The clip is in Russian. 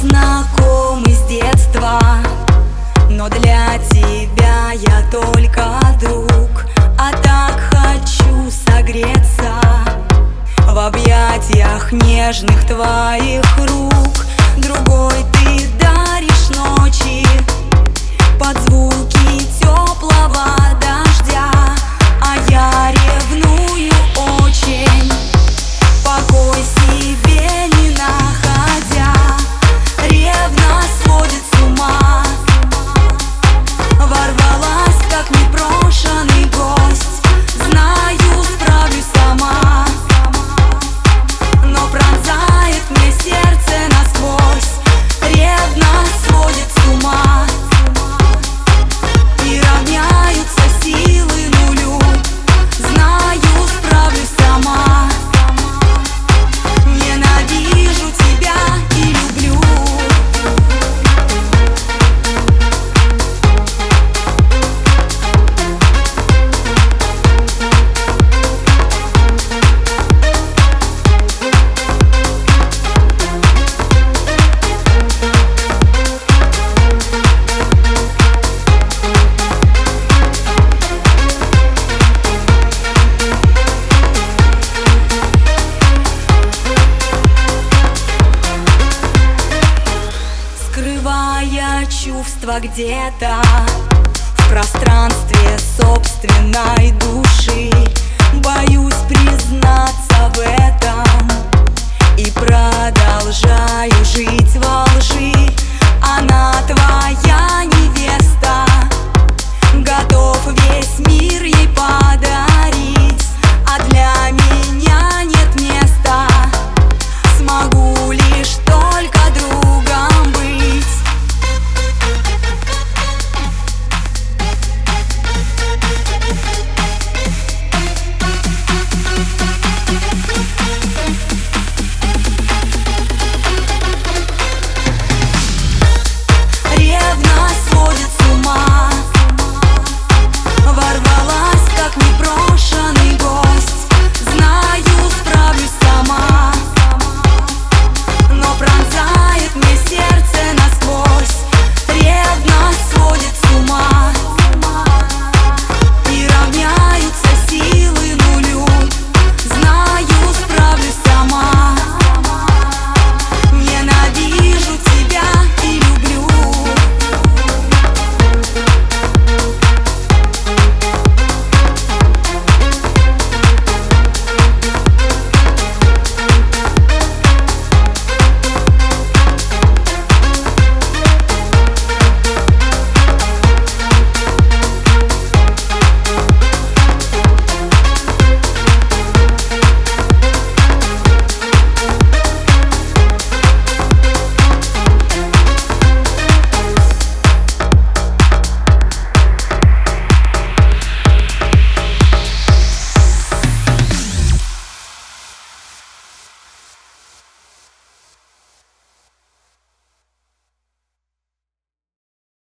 знакомы с детства. Но для тебя я только друг А так хочу согреться В объятиях нежных твоих рук. Другой ты даришь ночи чувства где-то в пространстве